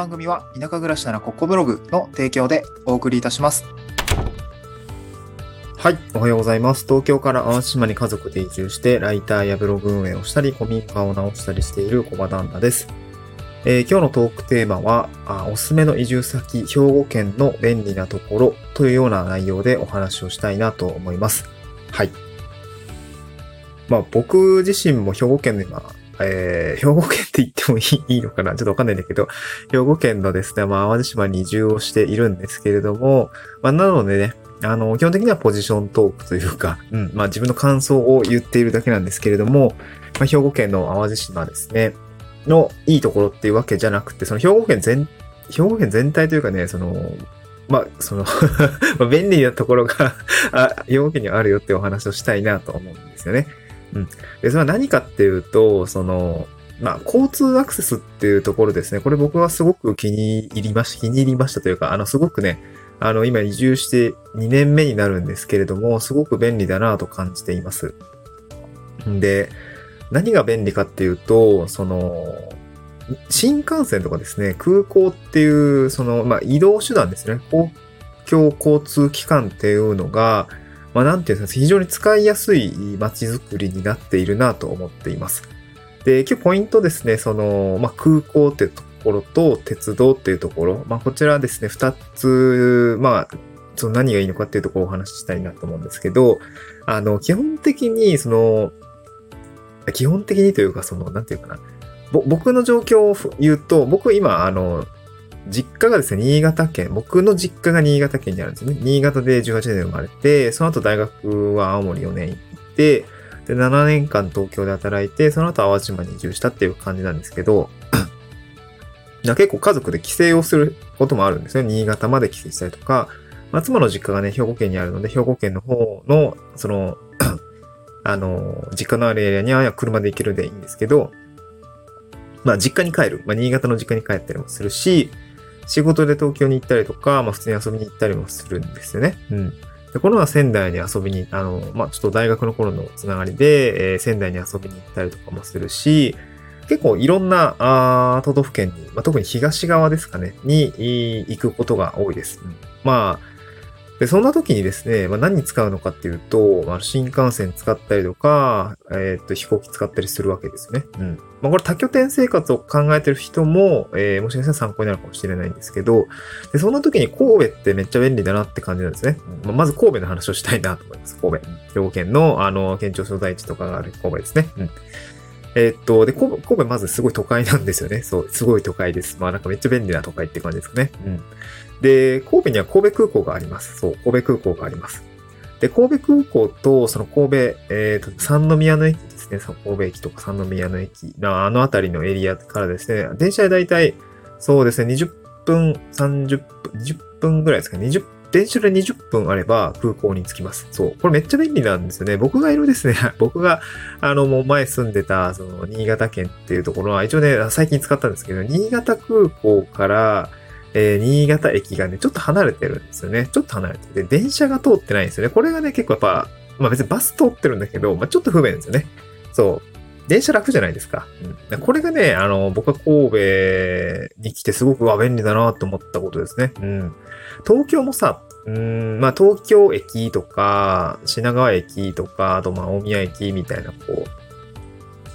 番組は田舎暮らしならここブログの提供でお送りいたします。はい。おはようございます。東京から淡路島に家族で移住して、ライターやブログ運営をしたり、古民家を直したりしている小場旦那です。えー今日のトークテーマはあ、おすすめの移住先、兵庫県の便利なところというような内容でお話をしたいなと思います。はい。まあ僕自身も兵庫県の今、えー兵庫県って言ってもいいのかな？ちょっとわかんないんだけど、兵庫県のですね、まあ淡路島に移住をしているんですけれども、まあなのでね、あの、基本的にはポジショントークというか、うん、まあ自分の感想を言っているだけなんですけれども、まあ兵庫県の淡路島ですね、のいいところっていうわけじゃなくて、その兵庫県全、兵庫県全体というかね、その、まあ、その 便利なところがあ、兵庫県にあるよってお話をしたいなと思うんですよね。うん。で、それは何かっていうと、その、まあ、交通アクセスっていうところですね。これ僕はすごく気に入りまし、気に入りましたというか、あの、すごくね、あの、今移住して2年目になるんですけれども、すごく便利だなと感じています。で、何が便利かっていうと、その、新幹線とかですね、空港っていう、その、まあ、移動手段ですね。公共交通機関っていうのが、まあ、なんていうんですか、非常に使いやすい街づくりになっているなと思っています。で、今日ポイントですね、その、まあ、空港っていうところと鉄道っていうところ、まあ、こちらですね、二つ、まあ、その何がいいのかっていうところをお話ししたいなと思うんですけど、あの、基本的に、その、基本的にというか、その、なんていうかな、僕の状況を言うと、僕今、あの、実家がですね、新潟県、僕の実家が新潟県にあるんですね。新潟で18年生まれて、その後大学は青森4年行って、で、7年間東京で働いて、その後淡路島に移住したっていう感じなんですけど、な結構家族で帰省をすることもあるんですね。新潟まで帰省したりとか、まあ、妻の実家がね、兵庫県にあるので、兵庫県の方の、その、あの、実家のあるエリアには車で行けるでいいんですけど、まあ実家に帰る。まあ新潟の実家に帰ったりもするし、仕事で東京に行ったりとか、まあ普通に遊びに行ったりもするんですよね。うん。で、このは仙台に遊びに、あの、まあちょっと大学の頃のつながりで、えー仙台に遊びに行ったりとかもするし、結構いろんなあ都道府県に、まあ、特に東側ですかね、に行くことが多いです。うんまあ、で、そんな時にですね、まあ、何に使うのかっていうと、まあ、新幹線使ったりとか、えーっと、飛行機使ったりするわけですよね。うん。まあ、これ多拠点生活を考えてる人も、えーもしかしたら参考になるかもしれないんですけど、で、そんな時に神戸ってめっちゃ便利だなって感じなんですね。まあ、まず神戸の話をしたいなと思います。神戸。兵庫県の、あの、県庁所在地とかがある神戸ですね。うん。えーっと、で、神戸、神戸まずすごい都会なんですよね。そう、すごい都会です。まあなんかめっちゃ便利な都会って感じですかね。うん。で、神戸には神戸空港があります。そう、神戸空港があります。で、神戸空港と、その神戸、えーと、三宮の駅ですね。神戸駅とか三宮の駅のあの辺りのエリアからですね、電車でだいたい、そうですね、20分、30分、20分ぐらいですかね。20電車で20分あれば空港に着きます。そう。これめっちゃ便利なんですよね。僕がいるですね、僕が、あの、もう前住んでた、その、新潟県っていうところは、一応ね、最近使ったんですけど、新潟空港から、えー新潟駅がね、ちょっと離れてるんですよね。ちょっと離れてて、電車が通ってないんですよね。これがね、結構やっぱ、まあ別にバス通ってるんだけど、まあちょっと不便ですよね。そう。電車楽じゃないですか。うん、これがね、あの、僕は神戸に来てすごくわ便利だなと思ったことですね。うん。東京もさ、うん、まあ東京駅とか、品川駅とか、あとまあ大宮駅みたいな、こう、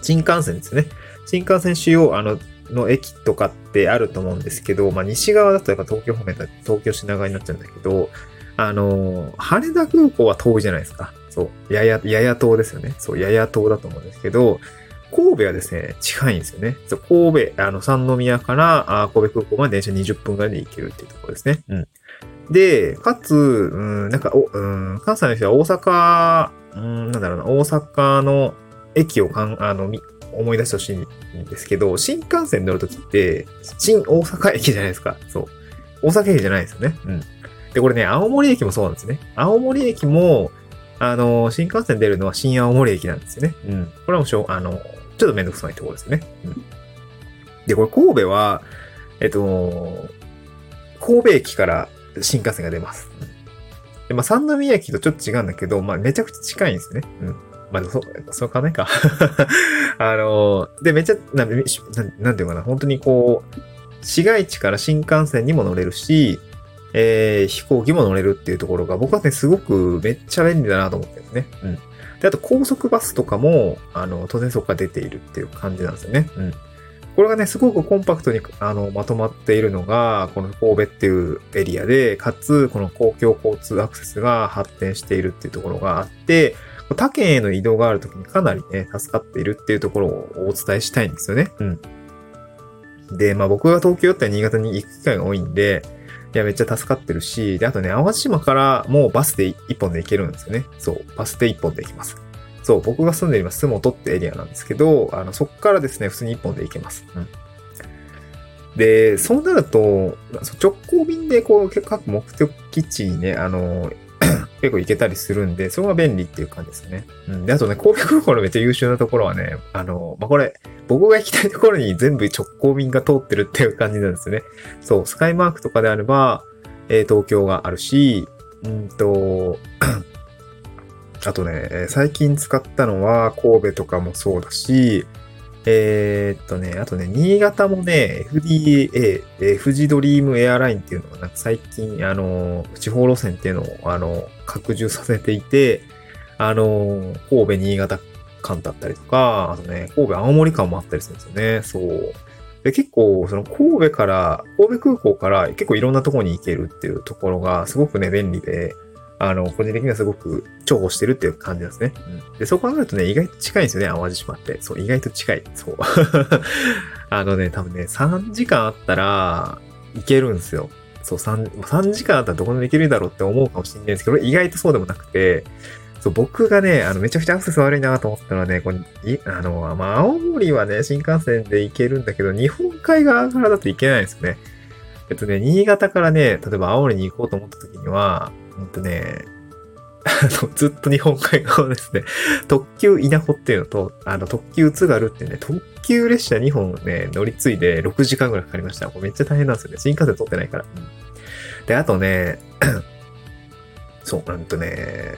新幹線ですね。新幹線主要、あの、の駅とかってあると思うんですけど、まあ西側だとやっぱ東京方面だ東京品川になっちゃうんだけど、あの、羽田空港は遠いじゃないですか。そう。やや、やや島ですよね。そう、やや島だと思うんですけど、神戸はですね、近いんですよね。そう神戸、あの、三宮からあ神戸空港まで電車20分ぐらいで行けるっていうところですね。うん。で、かつ、うん、なんか、お、うん、関西の人は大阪、うん、なんだろうな、大阪の駅をかん、あの、み思い出してほしいんですけど、新幹線乗るときって、新大阪駅じゃないですか。そう。大阪駅じゃないですよね。うん。で、これね、青森駅もそうなんですね。青森駅も、あの、新幹線出るのは新青森駅なんですよね。うん。これはもうしょう、あの、ちょっとめんどくさいところですよね。うん。で、これ神戸は、えっと、神戸駅から新幹線が出ます。で、まあ、三宮駅とちょっと違うんだけど、まあ、めちゃくちゃ近いんですよね。うん。まあ、そう、そうかないか。あの、で、めっちゃ、な、なんなんていうかな、本当にこう、市街地から新幹線にも乗れるし、えー、飛行機も乗れるっていうところが、僕はね、すごくめっちゃ便利だなと思ってるんですね。うん。で、あと高速バスとかも、あの、当然そこから出ているっていう感じなんですよね。うん。これがね、すごくコンパクトにあのまとまっているのが、この神戸っていうエリアで、かつ、この公共交通アクセスが発展しているっていうところがあって、他県への移動があるときにかなりね、助かっているっていうところをお伝えしたいんですよね。うん。で、まあ僕が東京って新潟に行く機会が多いんで、いや、めっちゃ助かってるし、で、あとね、淡路島からもうバスで一本で行けるんですよね。そう、バスで一本で行きます。そう、僕が住んでいるスモトってエリアなんですけど、あの、そこからですね、普通に一本で行けます。うん。で、そうなると、直行便でこう、各目的地にね、あの、結構行けたりするんで、それが便利っていう感じですね。うん。で、あとね、神戸空港のめっちゃ優秀なところはね、あの、まあ、これ、僕が行きたいところに全部直行便が通ってるっていう感じなんですよね。そう、スカイマークとかであれば、えー、東京があるし、うんと、あとね、最近使ったのは神戸とかもそうだし、えー、っとね、あとね、新潟もね、FDA、え富士ドリームエアラインっていうのがなんか最近、あの、地方路線っていうのを、あの、拡充させていて、あの、神戸、新潟間だったりとか、あとね、神戸、青森間もあったりするんですよね。そう。で、結構、その神戸から、神戸空港から結構いろんなとこに行けるっていうところがすごくね、便利で、あの、個人的にはすごく重宝してるっていう感じですね。うん、で、そう考えるとね、意外と近いんですよね、淡路島って。そう、意外と近い。そう。あのね、多分ね、3時間あったら、行けるんですよ。そう、3、3時間あったらどこでも行けるだろうって思うかもしれないんですけど、意外とそうでもなくて、そう、僕がね、あの、めちゃくちゃアクセス悪いなと思ったのはね、これ、い、あの、まあ、青森はね、新幹線で行けるんだけど、日本海側からだと行けないんですよね。えっとね、新潟からね、例えば青森に行こうと思った時には、ほんとね、あの、ずっと日本海側ですね。特急稲穂っていうのと、あの、特急津軽っていうね、特急列車2本ね、乗り継いで6時間ぐらいかかりました。これめっちゃ大変なんですよね。新幹線通ってないから。うん、で、あとね、そう、なんとね、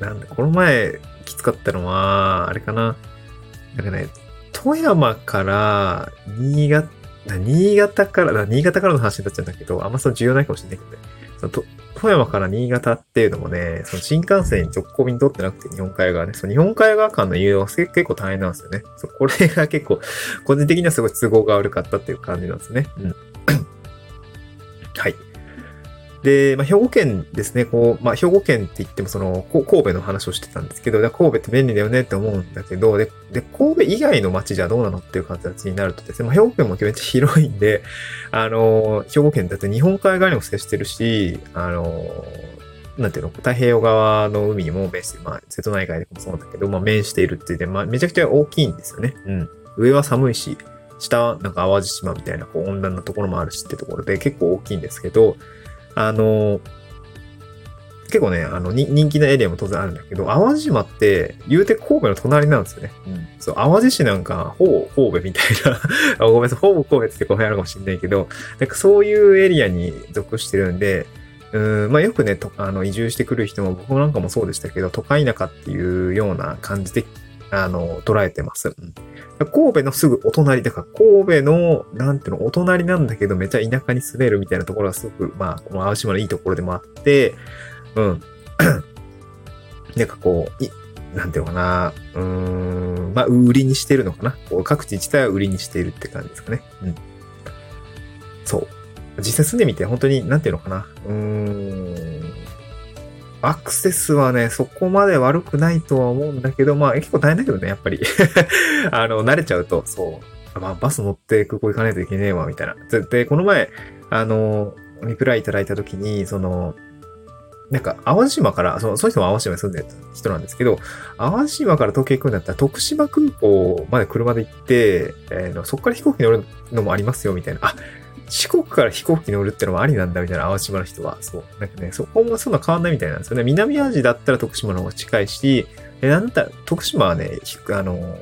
なんだ、この前きつかったのは、あれかな。なんかね、富山から新潟、新潟から、新潟からの話になっちゃうんだけど、あんまその重要ないかもしれないけどね。その富山から新潟っていうのもね、その新幹線に直行便取ってなくて日本海側ね、その日本海側間の誘導は結構大変なんですよね。そうこれが結構、個人的にはすごい都合が悪かったっていう感じなんですね。うん。はい。で、まあ、兵庫県ですね、こう、まあ、兵庫県って言っても、その、神戸の話をしてたんですけど、神戸って便利だよねって思うんだけど、で、で神戸以外の街じゃどうなのっていう形になるとですね、まあ、兵庫県もめっちゃ広いんで、あの、兵庫県だって日本海側にも接してるし、あの、なんていうの、太平洋側の海にも面して、まあ、瀬戸内海でもそうだけど、まあ、面しているって言って、まあ、めちゃくちゃ大きいんですよね。うん。上は寒いし、下、なんか淡路島みたいな、こう、温暖なところもあるしってところで結構大きいんですけど、あの、結構ね、あの、人気なエリアも当然あるんだけど、淡路島って、言うて神戸の隣なんですよね。うん。そう、淡路市なんか、ほぼ神戸みたいな あ、ごめんなさい、ほぼ神戸って語弊あるかもしれないけど、なんかそういうエリアに属してるんで、うん、まあよくね、とあの移住してくる人も、僕なんかもそうでしたけど、都会田舎っていうような感じで、あの、捉えてます。神戸のすぐお隣、だから神戸の、なんていうの、お隣なんだけどめちゃ田舎に住めるみたいなところがすごく、まあ、この淡島のいいところでもあって、うん。なんかこう、い、なんていうのかな、うーん、まあ、売りにしてるのかな。こう各地自体は売りにしているって感じですかね。うん。そう。実際住んでみて、本当に、なんていうのかな。うーん。アクセスはね、そこまで悪くないとは思うんだけど、まあ結構大変だけどね、やっぱり。あの、慣れちゃうと、そう。まあバス乗って空港行かないといけねえわ、みたいな。で、この前、あの、リプライいただいたときに、その、なんか、淡路島から、その、その人も淡路島に住んでる人なんですけど、淡路島から東京行くんだったら、徳島空港まで車で行って、えー、そこから飛行機乗るのもありますよ、みたいな。あ、四国から飛行機乗るってのもありなんだみたいな、淡島の人は。そう。なんかね、そこもそんな変わんないみたいなんですよね。南アジだったら徳島の方が近いし、え、なんだったら、徳島はね、あの、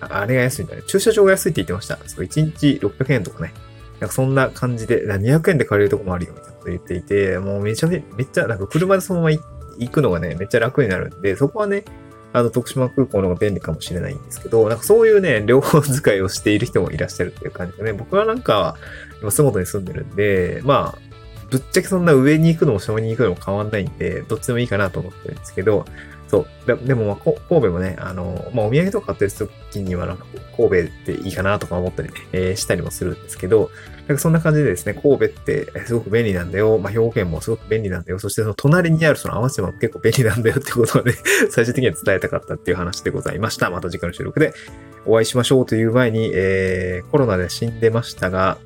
あれが安いんだね。駐車場が安いって言ってました。そう、1日600円とかね。なんかそんな感じで、200円で借りるとこもあるよみたいなこと言っていて、もうめちゃめ、めちゃ、なんか車でそのまま行くのがね、めっちゃ楽になるんで、そこはね、あの、徳島空港の方が便利かもしれないんですけど、なんかそういうね、両方使いをしている人もいらっしゃるっていう感じでね、僕はなんか、今、洲本に住んでるんで、まあ、ぶっちゃけそんな上に行くのも下に行くのも変わんないんで、どっちでもいいかなと思ってるんですけど、そう。でも、まあ、神戸もね、あの、まあ、お土産とか買ってる時には、なんか、神戸っていいかなとか思ったりね、えー、したりもするんですけど、なんかそんな感じでですね、神戸ってすごく便利なんだよ。まあ、兵庫県もすごく便利なんだよ。そしてその隣にあるその淡路島も結構便利なんだよ ってことをね、最終的には伝えたかったっていう話でございました。また次回の収録でお会いしましょうという前に、えー、コロナで死んでましたが、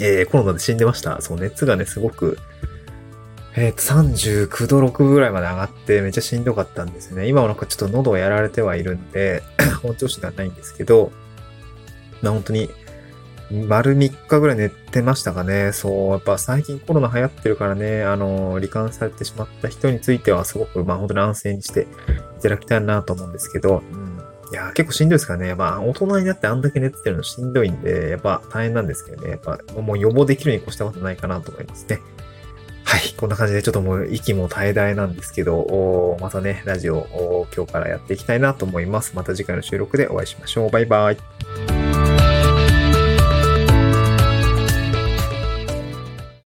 えー、コロナで死んでました。そう、熱がね、すごく、えっ、ー、と、39度6分ぐらいまで上がってめっちゃしんどかったんですね。今はなんかちょっと喉をやられてはいるんで、本調子ではないんですけど、まあ本当に、丸3日ぐらい寝てましたかね。そう、やっぱ最近コロナ流行ってるからね、あの、罹患されてしまった人についてはすごく、まあ本当に安静にしていただきたいなと思うんですけど、うん。いや、結構しんどいですからね。まあ、大人になってあんだけ寝てるのしんどいんで、やっぱ大変なんですけどね。やっぱ、もう予防できるに越したことないかなと思いますね。はい。こんな感じでちょっともう息も絶え絶えなんですけど、またね、ラジオ今日からやっていきたいなと思います。また次回の収録でお会いしましょう。バイバイ。